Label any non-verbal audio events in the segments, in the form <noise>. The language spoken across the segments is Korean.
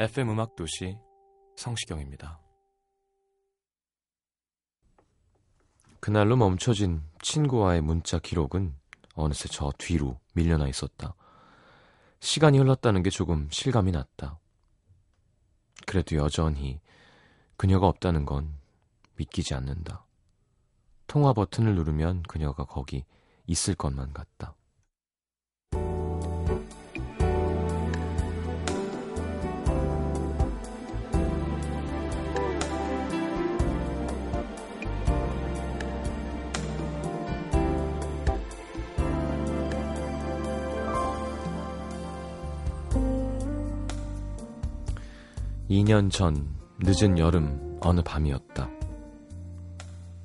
FM 음악 도시 성시경입니다. 그날로 멈춰진 친구와의 문자 기록은 어느새 저 뒤로 밀려나 있었다. 시간이 흘렀다는 게 조금 실감이 났다. 그래도 여전히 그녀가 없다는 건 믿기지 않는다. 통화 버튼을 누르면 그녀가 거기 있을 것만 같다. 2년 전 늦은 여름 어느 밤이었다.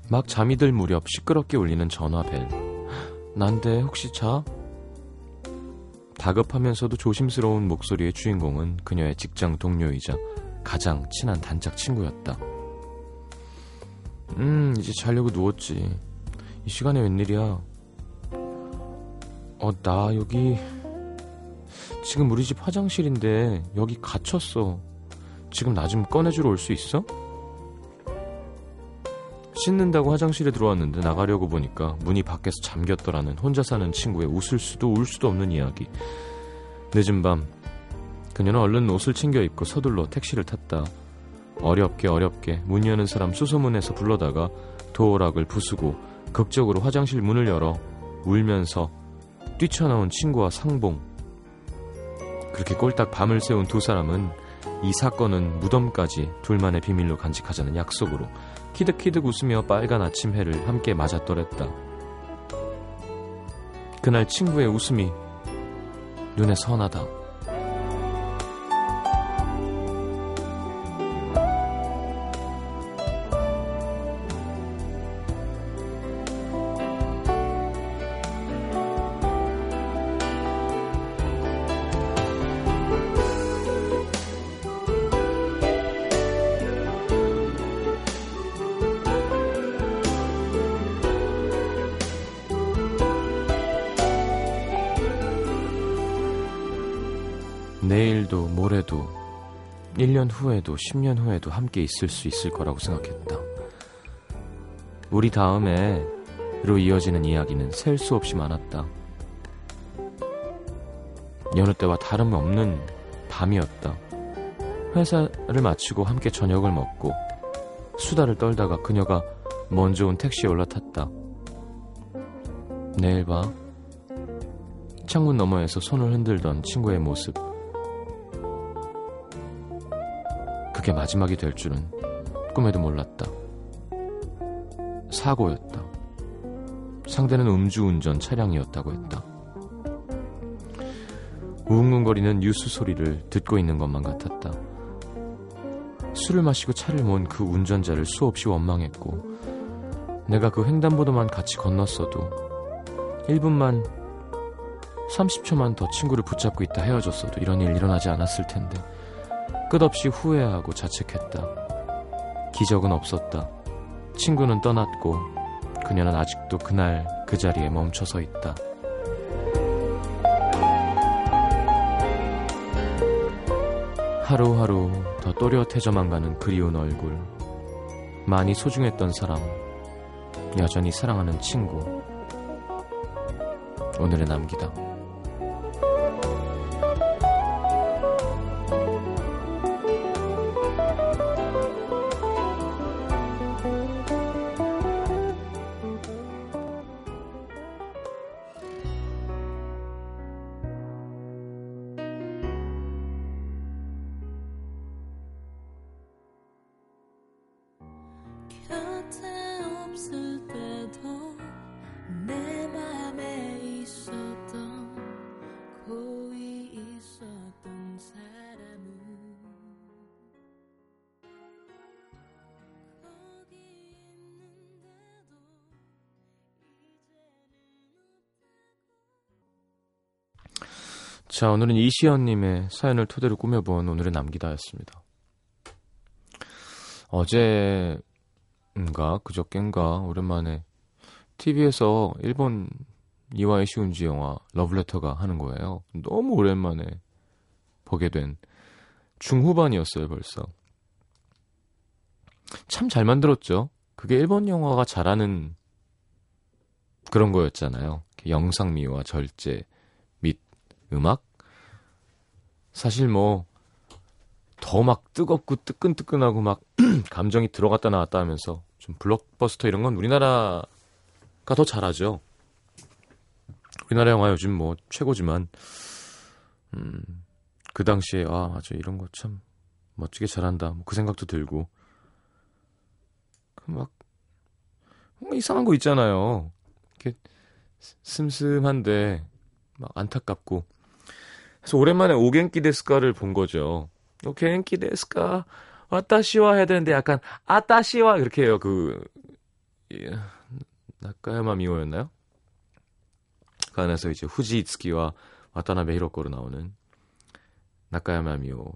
막 잠이 들 무렵 시끄럽게 울리는 전화벨. 난데 혹시 자? 다급하면서도 조심스러운 목소리의 주인공은 그녀의 직장 동료이자 가장 친한 단짝 친구였다. 음, 이제 자려고 누웠지. 이 시간에 웬일이야? 어, 나 여기 지금 우리 집 화장실인데 여기 갇혔어. 지금 나 좀 꺼내주러 올 수 있어? 씻는다고 화장실에 들어왔는데 나가려고 보니까 문이 밖에서 잠겼더라는 혼자 사는 친구의 웃을 수도 울 수도 없는 이야기. 늦은 밤 그녀는 얼른 옷을 챙겨 입고 서둘러 택시를 탔다. 어렵게 어렵게 문 여는 사람 수소문해서 불러다가 도어락을 부수고 극적으로 화장실 문을 열어 울면서 뛰쳐나온 친구와 상봉. 그렇게 꼴딱 밤을 새운 두 사람은 이 사건은 무덤까지 둘만의 비밀로 간직하자는 약속으로 키득키득 웃으며 빨간 아침 해를 함께 맞았더랬다. 그날 친구의 웃음이 눈에 선하다. 내일도 모레도 1년 후에도 10년 후에도 함께 있을 수 있을 거라고 생각했다. 우리 다음에로 이어지는 이야기는 셀 수 없이 많았다. 여느 때와 다름없는 밤이었다. 회사를 마치고 함께 저녁을 먹고 수다를 떨다가 그녀가 먼저 온 택시에 올라탔다. 내일 봐. 창문 너머에서 손을 흔들던 친구의 모습. 그게 마지막이 될 줄은 꿈에도 몰랐다. 사고였다. 상대는 음주운전 차량이었다고 했다. 우웅거리는 뉴스 소리를 듣고 있는 것만 같았다. 술을 마시고 차를 몬그 운전자를 수없이 원망했고, 내가 그 횡단보도만 같이 건넜어도 1분만 30초만 더 친구를 붙잡고 있다 헤어졌어도 이런 일 일어나지 않았을 텐데 끝없이 후회하고 자책했다. 기적은 없었다. 친구는 떠났고 그녀는 아직도 그날 그 자리에 멈춰 서 있다. 하루하루 더 또렷해져만 가는 그리운 얼굴. 많이 소중했던 사람. 여전히 사랑하는 친구. 오늘의 남기다. 자, 오늘은 이시연님의 사연을 토대로 꾸며본 오늘의 남기다였습니다. 어제인가, 그저껜가, 오랜만에 TV에서 일본 이와이 시운지 영화 러브레터가 하는 거예요. 너무 오랜만에 보게 된 중후반이었어요, 벌써. 참 잘 만들었죠. 그게 일본 영화가 잘하는 그런 거였잖아요. 영상미와 절제 및 음악. 사실 뭐 더 막 뜨겁고 뜨끈뜨끈하고 막 <clears throat> 감정이 들어갔다 나왔다 하면서 좀 블록버스터 이런 건 우리나라가 더 잘하죠. 우리나라 영화 요즘 뭐 최고지만 음, 그 당시에 아 맞아 이런 거 참 멋지게 잘한다 뭐 그 생각도 들고 그 막 뭔가 이상한 거 있잖아요. 이렇게 슴슴한데 막 안타깝고 그래서 오랜만에 오겐키 데스카를 본 거죠. 오겐키 데스카 와타시와 해야 되는데 약간 아타시와 이렇게 해요. 그 예, 나카야마 미호였나요? 그 안에서 이제 후지 이츠키와 와타나베 히로코로 나오는 나카야마 미호가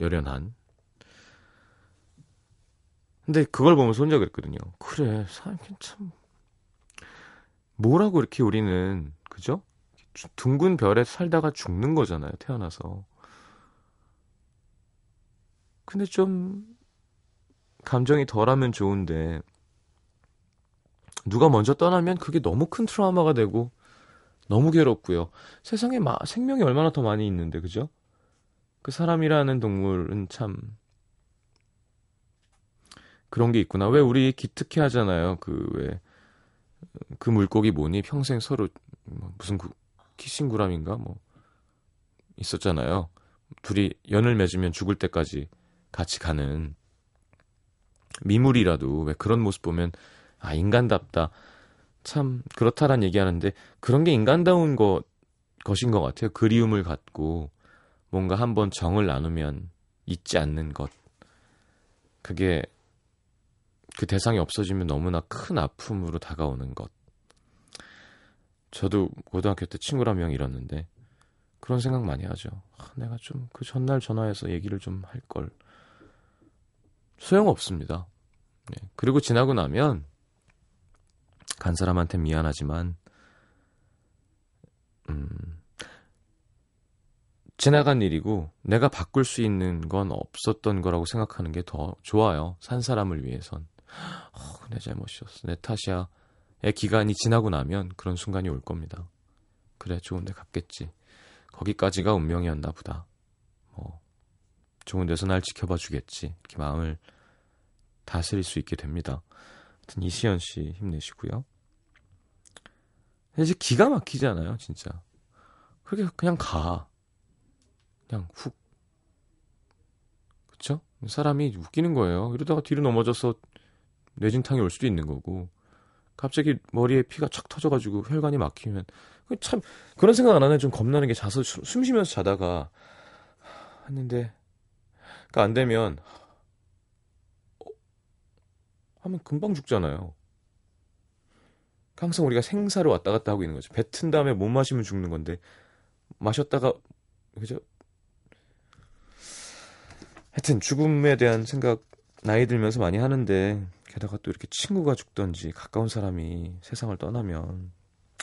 열연한 근데 그걸 보면서 혼자 그랬거든요. 그래, 사람이 참 뭐라고 이렇게 우리는 그죠? 둥근 별에 살다가 죽는 거잖아요. 태어나서. 근데 좀 감정이 덜하면 좋은데 누가 먼저 떠나면 그게 너무 큰 트라우마가 되고 너무 괴롭고요. 세상에 마, 생명이 얼마나 더 많이 있는데 그죠? 그 사람이라는 동물은 참 그런 게 있구나. 왜 우리 기특해 하잖아요. 그 왜 그 물고기 뭐니 평생 서로 뭐 무슨 구, 키싱구람인가 뭐 있었잖아요. 둘이 연을 맺으면 죽을 때까지 같이 가는 미물이라도 왜 그런 모습 보면 아 인간답다 참 그렇다란 얘기하는데 그런 게 인간다운 것 것인 것 같아요. 그리움을 갖고 뭔가 한번 정을 나누면 잊지 않는 것 그게 그 대상이 없어지면 너무나 큰 아픔으로 다가오는 것. 저도 고등학교 때 친구랑 명 잃었는데 그런 생각 많이 하죠. 아, 내가 좀 그 전날 전화해서 얘기를 좀 할 걸. 소용 없습니다. 네. 그리고 지나고 나면 간 사람한테 미안하지만 음, 지나간 일이고 내가 바꿀 수 있는 건 없었던 거라고 생각하는 게 더 좋아요. 산 사람을 위해선. 어, 내 잘못이었어. 내 탓이야. 의 기간이 지나고 나면 그런 순간이 올 겁니다. 그래, 좋은 데 갔겠지. 거기까지가 운명이었나 보다. 뭐, 좋은 데서 날 지켜봐 주겠지. 이렇게 마음을 다스릴 수 있게 됩니다. 하여튼 이시연 씨 힘내시고요. 이제 기가 막히잖아요, 진짜. 그렇게 그냥 가. 그냥 훅. 그쵸? 사람이 웃기는 거예요. 이러다가 뒤로 넘어져서 뇌진탕이 올 수도 있는 거고 갑자기 머리에 피가 착 터져가지고 혈관이 막히면 참 그런 생각 안 하네 좀 겁나는 게 자서 숨 쉬면서 자다가 했는데 그러니까 안 되면 어, 하면 금방 죽잖아요. 항상 우리가 생사를 왔다 갔다 하고 있는 거죠. 뱉은 다음에 못 마시면 죽는 건데 마셨다가 그죠? 하여튼 죽음에 대한 생각 나이 들면서 많이 하는데 게다가 또 이렇게 친구가 죽던지 가까운 사람이 세상을 떠나면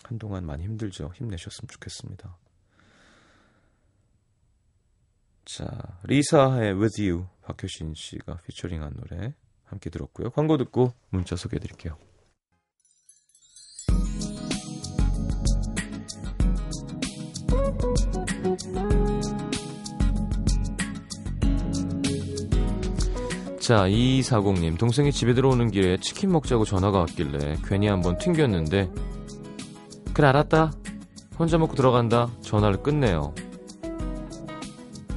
한동안 많이 힘들죠. 힘내셨으면 좋겠습니다. 자, 리사의 With You 박효신 씨가 피처링한 노래 함께 들었고요. 광고 듣고 문자 소개해 드릴게요. 자, 2240님. 동생이 집에 들어오는 길에 치킨 먹자고 전화가 왔길래 괜히 한번 튕겼는데 그래 알았다. 혼자 먹고 들어간다. 전화를 끝내요.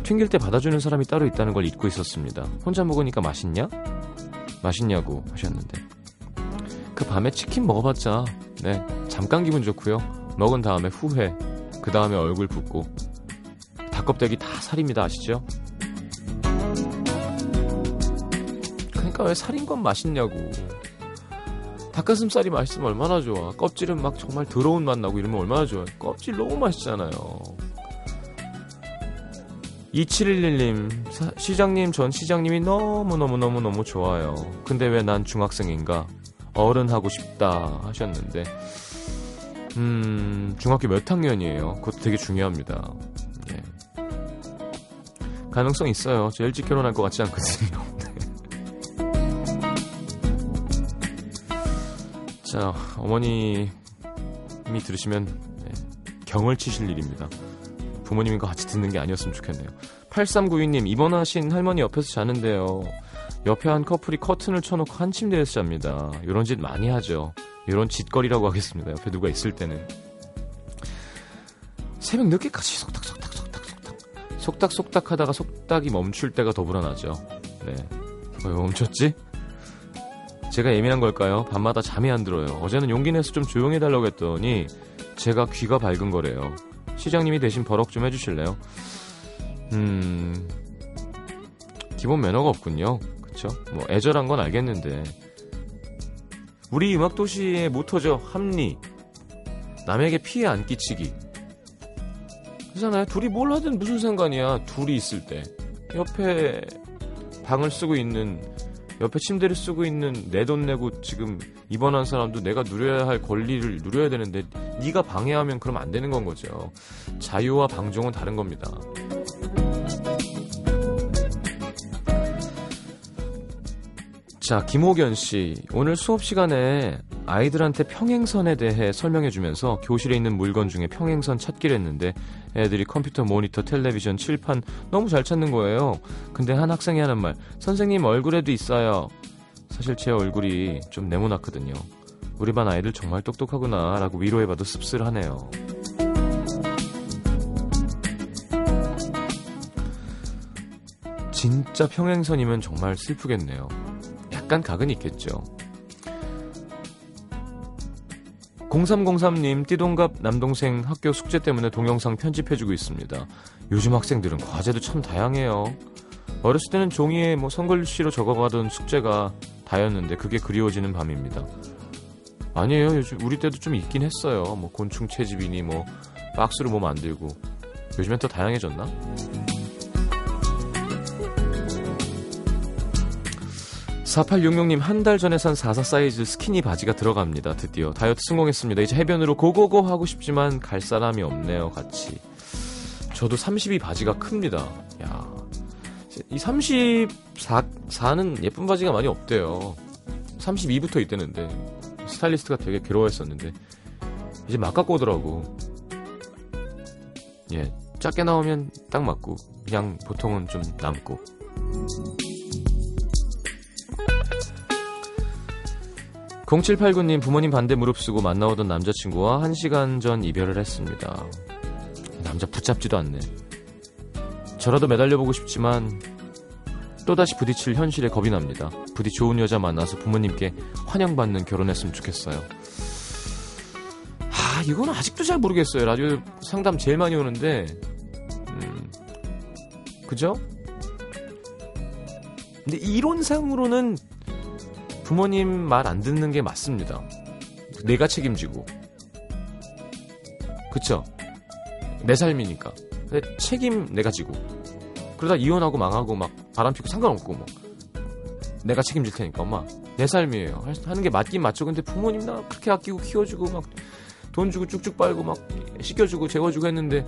튕길 때 받아주는 사람이 따로 있다는 걸 잊고 있었습니다. 혼자 먹으니까 맛있냐? 맛있냐고 하셨는데 그 밤에 치킨 먹어봤자 네 잠깐 기분 좋고요. 먹은 다음에 후회 그 다음에 얼굴 붓고 닭껍데기 다 살입니다 아시죠? 그러니까 왜 살인 건 맛있냐고. 닭가슴살이 맛있으면 얼마나 좋아. 껍질은 막 정말 더러운 맛 나고 이러면 얼마나 좋아. 껍질 너무 맛있잖아요. 2711님, 시장님, 전 시장님이 너무너무너무너무 좋아요. 근데 왜 난 중학생인가? 어른 하고 싶다 하셨는데, 음, 중학교 몇 학년이에요? 그것도 되게 중요합니다. 예. 가능성 있어요. 저 일찍 결혼할 것 같지 않거든요. 자, 어머님이 들으시면 네, 경을 치실 일입니다. 부모님과 같이 듣는 게 아니었으면 좋겠네요. 8392님, 입원하신 할머니 옆에서 자는데요. 옆에 한 커플이 커튼을 쳐놓고 한 침대에서 잡니다. 이런 짓 많이 하죠. 이런 짓거리라고 하겠습니다. 옆에 누가 있을 때는. 새벽 늦게까지 속닥속닥 속닥 속닥 속닥속닥 하다가 속닥이 멈출 때가 더 불안하죠. 네. 왜 멈췄지? 제가 예민한 걸까요? 밤마다 잠이 안 들어요. 어제는 용기 내서 좀 조용히 해달라고 했더니 제가 귀가 밝은 거래요. 시장님이 대신 버럭 좀 해주실래요? 음, 기본 매너가 없군요. 그쵸? 뭐, 애절한 건 알겠는데. 우리 음악도시의 모토죠. 합리. 남에게 피해 안 끼치기. 그잖아요. 둘이 뭘 하든 무슨 상관이야. 둘이 있을 때. 옆에 방을 쓰고 있는 옆에 침대를 쓰고 있는 내 돈 내고 지금 입원한 사람도 내가 누려야 할 권리를 누려야 되는데 네가 방해하면 그럼 안 되는 건 거죠. 자유와 방종은 다른 겁니다. 자, 김호견 씨. 오늘 수업 시간에 아이들한테 평행선에 대해 설명해 주면서 교실에 있는 물건 중에 평행선 찾기를 했는데 애들이 컴퓨터, 모니터, 텔레비전, 칠판 너무 잘 찾는 거예요. 근데 한 학생이 하는 말, 선생님 얼굴에도 있어요. 사실 제 얼굴이 좀 네모났거든요. 우리 반 아이들 정말 똑똑하구나 라고 위로해봐도 씁쓸하네요. 진짜 평행선이면 정말 슬프겠네요. 약간 각은 있겠죠. 0303님, 띠동갑 남동생 학교 숙제 때문에 동영상 편집해주고 있습니다. 요즘 학생들은 과제도 참 다양해요. 어렸을 때는 종이에 뭐 선글씨로 적어가던 숙제가 다였는데 그게 그리워지는 밤입니다. 아니에요. 요즘 우리 때도 좀 있긴 했어요. 뭐 곤충 채집이니 뭐 박스로 뭐 만들고. 요즘엔 더 다양해졌나? 4866님 한 달 전에 산 44 사이즈 스키니 바지가 들어갑니다. 드디어 다이어트 성공했습니다. 이제 해변으로 고고고 하고 싶지만 갈 사람이 없네요. 같이. 저도 32 바지가 큽니다. 야. 이 34, 4는 예쁜 바지가 많이 없대요. 32부터 있대는데 스타일리스트가 되게 괴로워했었는데 이제 막 갖고 오더라고. 예, 작게 나오면 딱 맞고 그냥 보통은 좀 남고. 0789님 부모님 반대 무릅쓰고 만나오던 남자친구와 1시간 전 이별을 했습니다. 남자 붙잡지도 않네. 저라도 매달려보고 싶지만 또다시 부딪힐 현실에 겁이 납니다. 부디 좋은 여자 만나서 부모님께 환영받는 결혼했으면 좋겠어요. 아, 이건 아직도 잘 모르겠어요. 라디오 상담 제일 많이 오는데, 음, 그죠? 근데 이론상으로는 부모님 말 안 듣는 게 맞습니다. 내가 책임지고. 그쵸? 내 삶이니까. 근데 책임 내가 지고. 그러다 이혼하고 망하고 막 바람 피고 상관없고 뭐. 내가 책임질 테니까 엄마. 내 삶이에요. 하는 게 맞긴 맞죠. 근데 부모님 나 그렇게 아끼고 키워주고 막 돈 주고 쭉쭉 빨고 막 씻겨주고 재워주고 했는데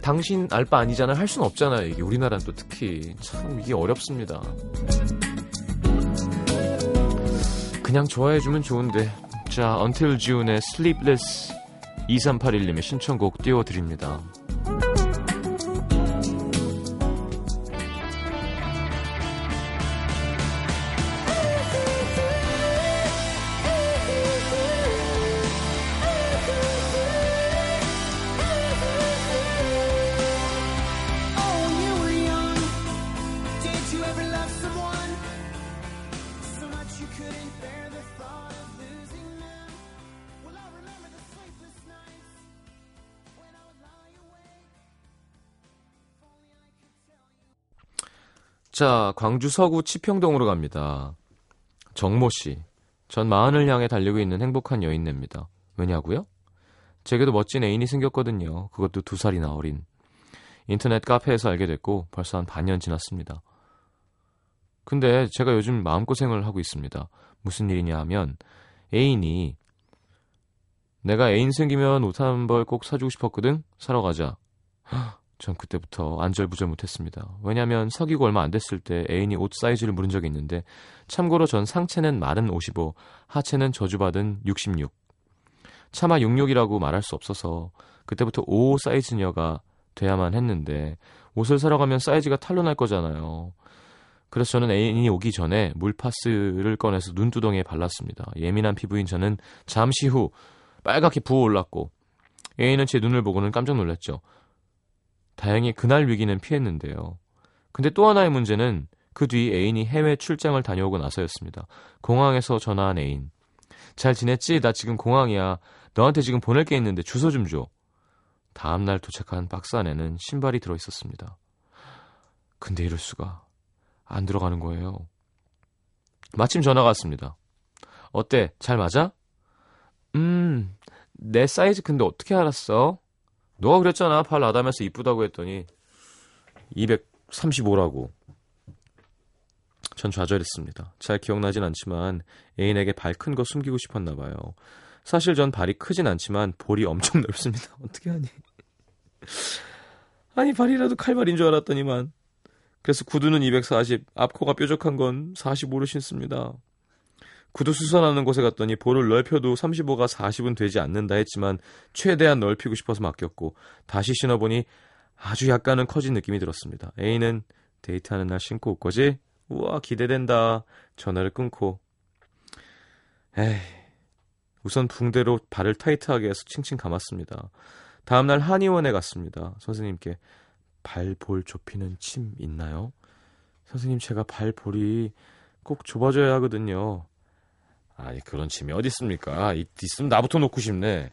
당신 알바 아니잖아 할 수는 없잖아요. 이게 우리나라는 또 특히 참 이게 어렵습니다. 그냥 좋아해주면 좋은데. 자, Until June의 Sleepless 2381님의 신청곡 띄워드립니다. 자, 광주 서구 치평동으로 갑니다. 정모 씨. 전 마흔을 향해 달리고 있는 행복한 여인냅니다. 왜냐고요? 제게도 멋진 애인이 생겼거든요. 그것도 두 살이나 어린. 인터넷 카페에서 알게 됐고 벌써 한 반년 지났습니다. 근데 제가 요즘 마음고생을 하고 있습니다. 무슨 일이냐 하면 애인이 내가 애인 생기면 옷 한 벌 꼭 사주고 싶었거든? 사러 가자. 전 그때부터 안절부절 못했습니다. 왜냐면 사귀고 얼마 안 됐을 때 애인이 옷 사이즈를 물은 적이 있는데 참고로 전 상체는 마른 55, 하체는 저주받은 66. 차마 66이라고 말할 수 없어서 그때부터 55 사이즈녀가 돼야만 했는데 옷을 사러 가면 사이즈가 탄로 날 거잖아요. 그래서 저는 애인이 오기 전에 물파스를 꺼내서 눈두덩이에 발랐습니다. 예민한 피부인 저는 잠시 후 빨갛게 부어올랐고 애인은 제 눈을 보고는 깜짝 놀랐죠. 다행히 그날 위기는 피했는데요. 근데 또 하나의 문제는 그 뒤 애인이 해외 출장을 다녀오고 나서였습니다. 공항에서 전화한 애인. 잘 지냈지? 나 지금 공항이야. 너한테 지금 보낼 게 있는데 주소 좀 줘. 다음날 도착한 박스 안에는 신발이 들어 있었습니다. 근데 이럴 수가. 안 들어가는 거예요. 마침 전화가 왔습니다. 어때? 잘 맞아? 음, 내 사이즈 근데 어떻게 알았어? 너가 그랬잖아. 발 나다면서 이쁘다고 했더니 235라고. 전 좌절했습니다. 잘 기억나진 않지만 애인에게 발 큰 거 숨기고 싶었나 봐요. 사실 전 발이 크진 않지만 볼이 엄청 <laughs> 넓습니다. 어떻게 하니? 아니 발이라도 칼발인 줄 알았더니만. 그래서 구두는 240, 앞코가 뾰족한 건 45를 신습니다. 구두 수선하는 곳에 갔더니 볼을 넓혀도 35가 40은 되지 않는다 했지만 최대한 넓히고 싶어서 맡겼고 다시 신어보니 아주 약간은 커진 느낌이 들었습니다. A는 데이트하는 날 신고 올 거지? 우와 기대된다. 전화를 끊고 에이 우선 붕대로 발을 타이트하게 해서 칭칭 감았습니다. 다음날 한의원에 갔습니다. 선생님께 발볼 좁히는 침 있나요? 선생님 제가 발 볼이 꼭 좁아져야 하거든요. 아니 그런 침이 어디 있습니까? 있으면 나부터 놓고 싶네.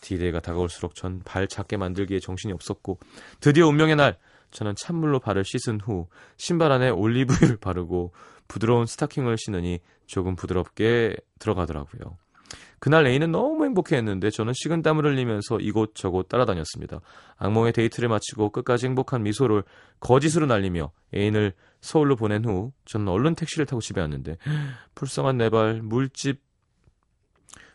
디데이가 다가올수록 전 발 작게 만들기에 정신이 없었고 드디어 운명의 날 저는 찬물로 발을 씻은 후 신발 안에 올리브유를 바르고 부드러운 스타킹을 신으니 조금 부드럽게 들어가더라고요. 그날 애인은 너무 행복해했는데 저는 식은땀을 흘리면서 이곳저곳 따라다녔습니다. 악몽의 데이트를 마치고 끝까지 행복한 미소를 거짓으로 날리며 애인을 서울로 보낸 후 저는 얼른 택시를 타고 집에 왔는데 불쌍한 내 발 물집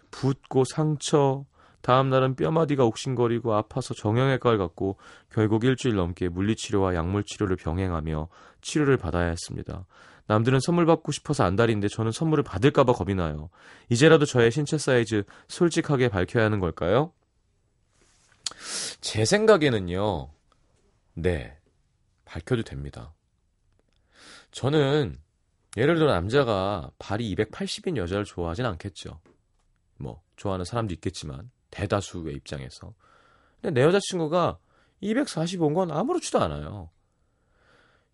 붓고 상처 다음 날은 뼈마디가 옥신거리고 아파서 정형외과를 갔고 결국 일주일 넘게 물리치료와 약물치료를 병행하며 치료를 받아야 했습니다. 남들은 선물 받고 싶어서 안달인데 저는 선물을 받을까봐 겁이 나요. 이제라도 저의 신체 사이즈 솔직하게 밝혀야 하는 걸까요? 제 생각에는요, 네, 밝혀도 됩니다. 저는 예를 들어 남자가 발이 280인 여자를 좋아하진 않겠죠. 뭐 좋아하는 사람도 있겠지만 대다수의 입장에서. 근데 내 여자친구가 245인 건 아무렇지도 않아요.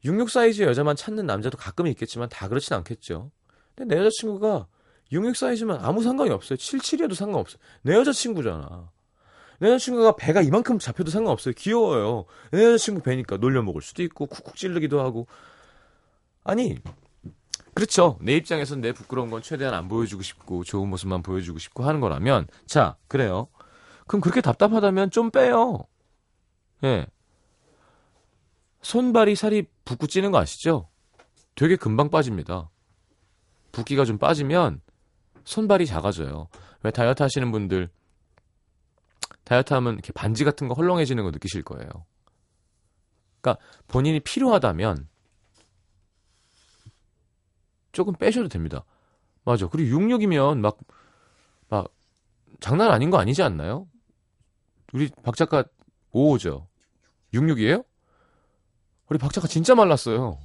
66 사이즈 여자만 찾는 남자도 가끔 있겠지만 다 그렇진 않겠죠. 근데 내 여자친구가 66 사이즈면 아무 상관이 없어요. 77이어도 상관없어요. 내 여자친구잖아. 내 여자친구가 배가 이만큼 잡혀도 상관없어요. 귀여워요. 내 여자친구 배니까 놀려먹을 수도 있고 쿡쿡 찔르기도 하고 아니 그렇죠. 내 입장에선 내 부끄러운 건 최대한 안 보여주고 싶고 좋은 모습만 보여주고 싶고 하는 거라면 자 그래요. 그럼 그렇게 답답하다면 좀 빼요. 예. 손발이 살이 붓고 찌는 거 아시죠? 되게 금방 빠집니다. 붓기가 좀 빠지면 손발이 작아져요. 왜 다이어트 하시는 분들 다이어트 하면 이렇게 반지 같은 거 헐렁해지는 거 느끼실 거예요. 그러니까 본인이 필요하다면 조금 빼셔도 됩니다. 맞아. 그리고 66이면 막, 막, 장난 아닌 거 아니지 않나요? 우리 박 작가 5호죠. 66이에요? 우리 박 작가 진짜 말랐어요.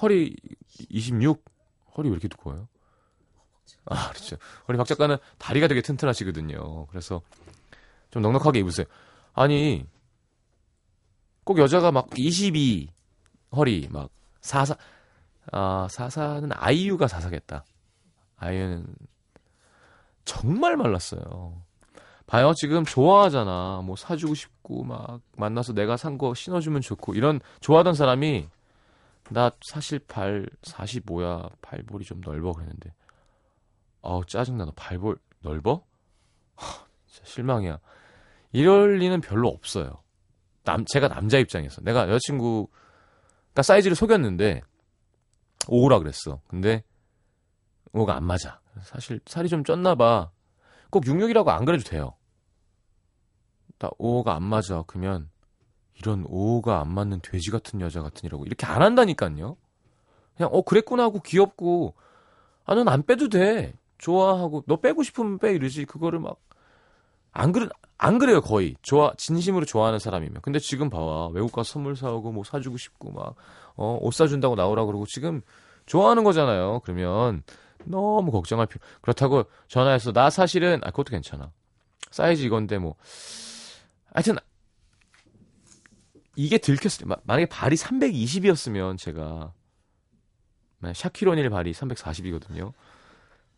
허리 26. 허리 왜 이렇게 두꺼워요? 아, 그렇죠. 우리 박 작가는 다리가 되게 튼튼하시거든요. 그래서 좀 넉넉하게 입으세요. 아니, 꼭 여자가 막 22 허리, 막 44, 아, 사사는 아이유가 사사겠다. 아이유는 정말 말랐어요. 봐요, 지금 좋아하잖아. 뭐 사주고 싶고, 막 만나서 내가 산 거 신어주면 좋고, 이런 좋아하던 사람이 나 사실 발 45야, 발볼이 좀 넓어 그랬는데, 아우 짜증나 너 발볼 넓어? 하, 진짜 실망이야. 이럴 리는 별로 없어요. 남 제가 남자 입장에서 내가 여자친구가 사이즈를 속였는데 5라 그랬어. 근데 5가 안 맞아. 사실 살이 좀 쪘나 봐. 꼭 66이라고 안 그래도 돼요. 나 5가 안 맞아. 그러면 이런 5가 안 맞는 돼지 같은 여자 같으니라고 이렇게 안 한다니까요. 그냥 어 그랬구나 하고 귀엽고 아 넌 안 빼도 돼. 좋아하고 너 빼고 싶으면 빼 이러지. 그거를 막 안 그래 안 그래요 거의 좋아 진심으로 좋아하는 사람이면 근데 지금 봐와 외국 가서 선물 사오고 뭐 사주고 싶고 막 어 옷 사준다고 나오라 그러고 지금 좋아하는 거잖아요. 그러면 너무 걱정할 필요 그렇다고 전화해서 나 사실은 아 그것도 괜찮아. 사이즈 이건데 뭐. 하여튼 이게 들켰을 때 만약에 발이 320이었으면 제가 샤키로닐 발이 340이거든요.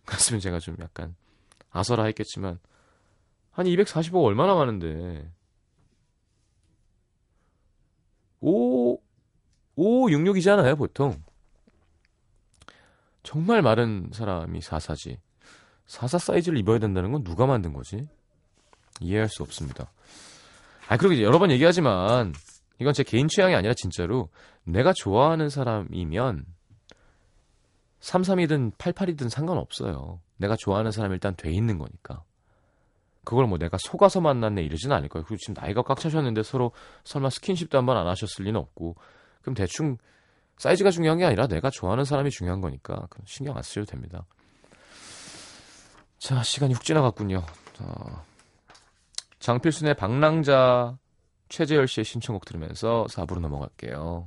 그랬으면 제가 좀 약간 아서라 했겠지만 한 245가 얼마나 많은데. 5, 566이잖아요, 보통. 정말 마른 사람이 44지. 44 사이즈를 입어야 된다는 건 누가 만든 거지? 이해할 수 없습니다. 아, 그리고 여러 번 얘기하지만, 이건 제 개인 취향이 아니라 진짜로, 내가 좋아하는 사람이면, 33이든 88이든 상관없어요. 내가 좋아하는 사람이 일단 돼 있는 거니까. 그걸 뭐 내가 속아서 만났네 이러진 않을 거예요. 그리고 지금 나이가 꽉 차셨는데 서로 설마 스킨십도 한번 안 하셨을 리는 없고 그럼 대충 사이즈가 중요한 게 아니라 내가 좋아하는 사람이 중요한 거니까 신경 안 쓰셔도 됩니다. 자 시간이 훅 지나갔군요. 어, 장필순의 방랑자 최재열 씨의 신청곡 들으면서 4부로 넘어갈게요.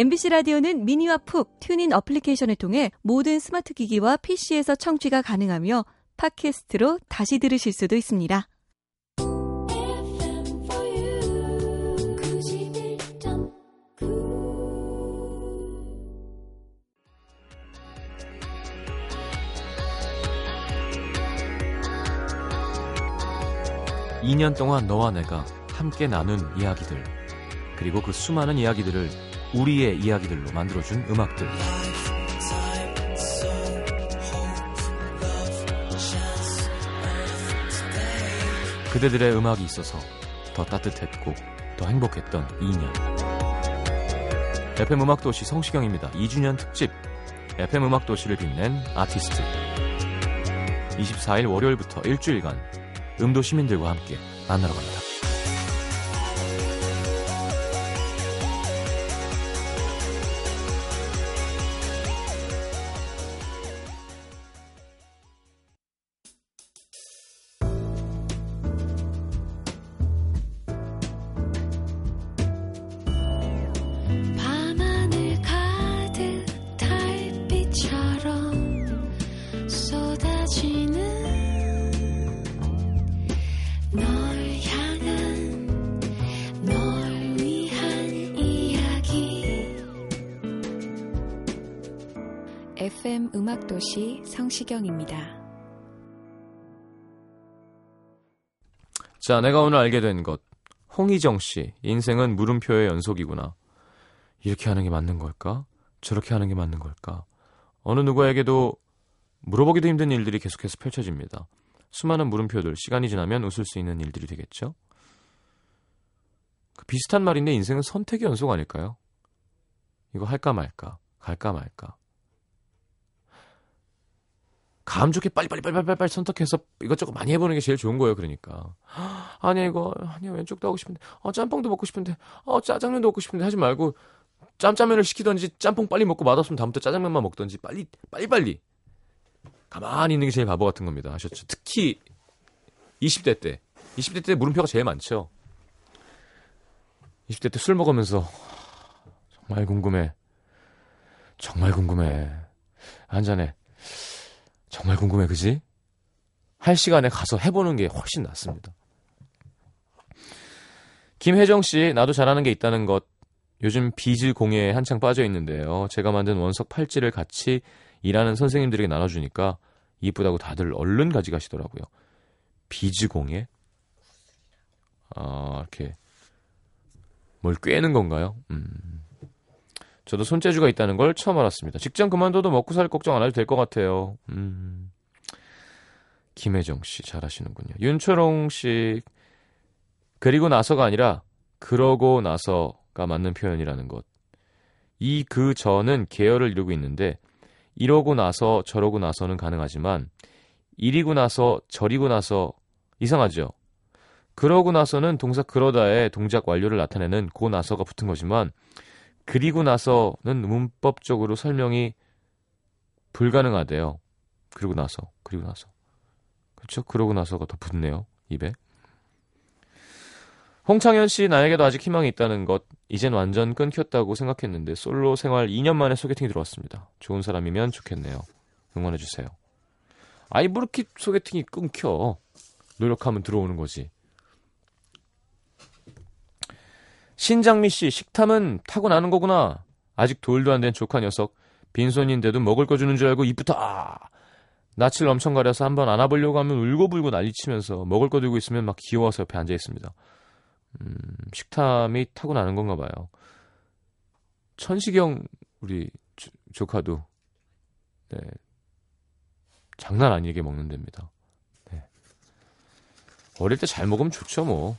MBC 라디오는 미니와 푹 TuneIn 어플리케이션을 통해 모든 스마트 기기와 PC에서 청취가 가능하며 팟캐스트로 다시 들으실 수도 있습니다. FM for you. 91.9. 2년 동안 너와 내가 함께 나눈 이야기들 그리고 그 수많은 이야기들을 우리의 이야기들로 만들어준 음악들. 그대들의 음악이 있어서 더 따뜻했고 더 행복했던 2년. FM 음악도시 성시경입니다. 2주년 특집. FM 음악도시를 빛낸 아티스트. 24일 월요일부터 일주일간 음도 시민들과 함께 만나러 갑니다. 자, 내가 오늘 알게 된 것. 홍희정 씨, 인생은 물음표의 연속이구나. 이렇게 하는 게 맞는 걸까? 저렇게 하는 게 맞는 걸까? 어느 누구에게도 물어보기도 힘든 일들이 계속해서 펼쳐집니다. 수많은 물음표들, 시간이 지나면 웃을 수 있는 일들이 되겠죠? 비슷한 말인데 인생은 선택의 연속 아닐까요? 이거 할까 말까, 갈까 말까. 감 좋게 빨리빨리빨리빨리 선택해서 이것저것 많이 해보는 게 제일 좋은 거예요, 그러니까. 아니, 이거, 아니, 왼쪽도 하고 싶은데, 어, 짬뽕도 먹고 싶은데, 어, 짜장면도 먹고 싶은데 하지 말고, 짬짜면을 시키던지, 짬뽕 빨리 먹고 맛없으면 다음부터 짜장면만 먹던지, 빨리, 빨리 빨리. 가만히 있는 게 제일 바보 같은 겁니다. 아셨죠? 특히, 20대 때. 20대 때 물음표가 제일 많죠. 20대 때 술 먹으면서, 정말 궁금해. 정말 궁금해. 한 잔에, 정말 궁금해, 그지? 할 시간에 가서 해보는 게 훨씬 낫습니다. 김혜정 씨, 나도 잘하는 게 있다는 것. 요즘 비즈 공예에 한창 빠져 있는데요. 제가 만든 원석 팔찌를 같이 일하는 선생님들에게 나눠주니까 이쁘다고 다들 얼른 가져가시더라고요. 비즈 공예? 아, 이렇게 뭘 꿰는 건가요? 음. 저도 손재주가 있다는 걸 처음 알았습니다. 직장 그만둬도 먹고 살 걱정 안 해도 될 것 같아요. 음. 김혜정 씨 잘하시는군요. 윤초롱 씨 그리고 나서가 아니라 그러고 나서가 맞는 표현이라는 것. 이그 전은 계열을 이루고 있는데 이러고 나서 저러고 나서는 가능하지만 이리고 나서 저리고 나서 이상하죠. 그러고 나서는 동사 그러다의 동작 완료를 나타내는 고 나서가 붙은 거지만 그리고 나서는 문법적으로 설명이 불가능하대요. 그리고 나서, 그리고 나서. 그렇죠? 그러고 나서가 더 붙네요. 입에. 홍창현 씨 나에게도 아직 희망이 있다는 것 이젠 완전 끊겼다고 생각했는데 솔로 생활 2년 만에 소개팅이 들어왔습니다. 좋은 사람이면 좋겠네요. 응원해 주세요. 아이 뭐 소개팅이 끊겨. 노력하면 들어오는 거지. 신장미 씨 식탐은 타고나는 거구나. 아직 돌도 안 된 조카 녀석. 빈손인데도 먹을 거 주는 줄 알고 이쁘다. 낯을 엄청 가려서 한번 안아보려고 하면 울고불고 난리치면서 먹을 거 들고 있으면 막 귀여워서 옆에 앉아 있습니다. 음, 식탐이 타고나는 건가 봐요. 천식영 우리 조, 조카도 네, 장난 아니게 먹는 데입니다. 네. 어릴 때 잘 먹으면 좋죠 뭐.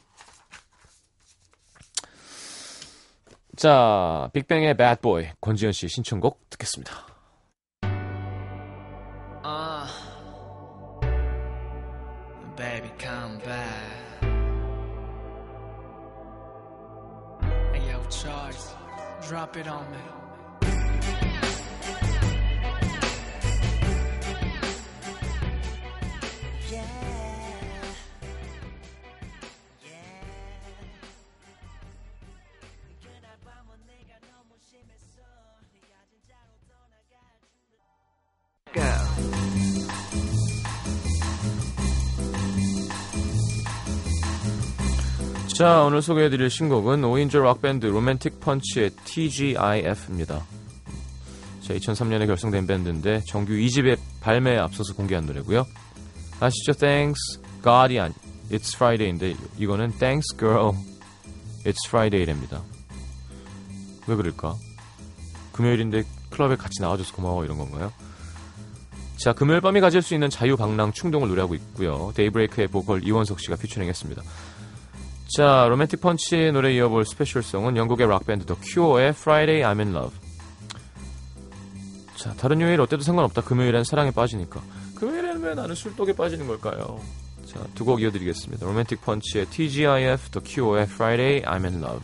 자, 빅뱅의 Bad Boy 권지현 씨 신청곡 듣겠습니다. Uh, baby, come back. Hey, yo, Charles, drop it on me. 자, 오늘 소개해드릴 신곡은 5인조 락밴드 로맨틱 펀치의 TGIF입니다. 자, 2003년에 결성된 밴드인데 정규 2집의 발매에 앞서서 공개한 노래고요. 아시죠? Thanks God, It's Friday인데 이거는 Thanks Girl, It's Friday랍니다. 왜 그럴까? 금요일인데 클럽에 같이 나와줘서 고마워 이런 건가요? 자, 금요일 밤이 가질 수 있는 자유방랑 충동을 노래하고 있고요. 데이브레이크의 보컬 이원석 씨가 피처링했습니다. 자, 로맨틱 펀치의 노래 이어볼 special song은 영국의 락밴드 더 큐어의 Friday I'm in Love. 자, 다른 요일 어때도 상관없다. 금요일엔 사랑에 빠지니까. 금요일에는 왜 나는 술독에 빠지는 걸까요? 자, 두 곡 이어드리겠습니다. 로맨틱 펀치의 TGIF, 더 큐어의 Friday I'm in Love.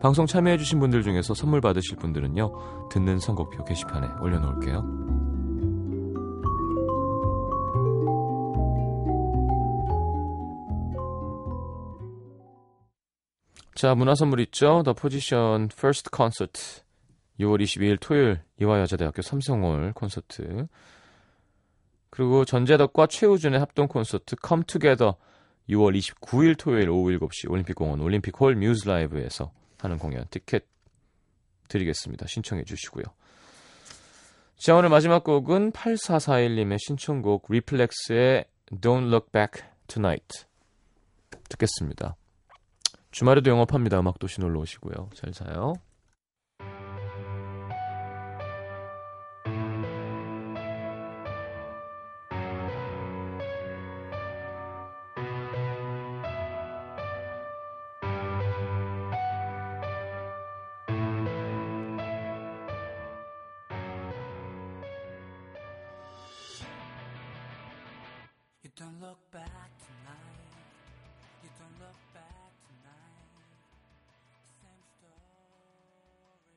방송 참여해주신 분들 중에서 선물 받으실 분들은요 듣는 선곡표 게시판에 올려놓을게요. 자, 문화 선물 있죠? 더 포지션 first 콘서트. 6월 22일 토요일 이화여자대학교 삼성홀 콘서트. 그리고 전재덕과 최우준의 합동 콘서트 Come Together 6월 29일 토요일 오후 7시 올림픽공원 올림픽홀 뮤즈 라이브에서 하는 공연 티켓 드리겠습니다. 신청해 주시고요. 자, 오늘 마지막 곡은 8441님의 신청곡 리플렉스의 Don't Look Back Tonight 듣겠습니다. 주말에도 영업합니다. 음악도시 놀러 오시고요. 잘 자요.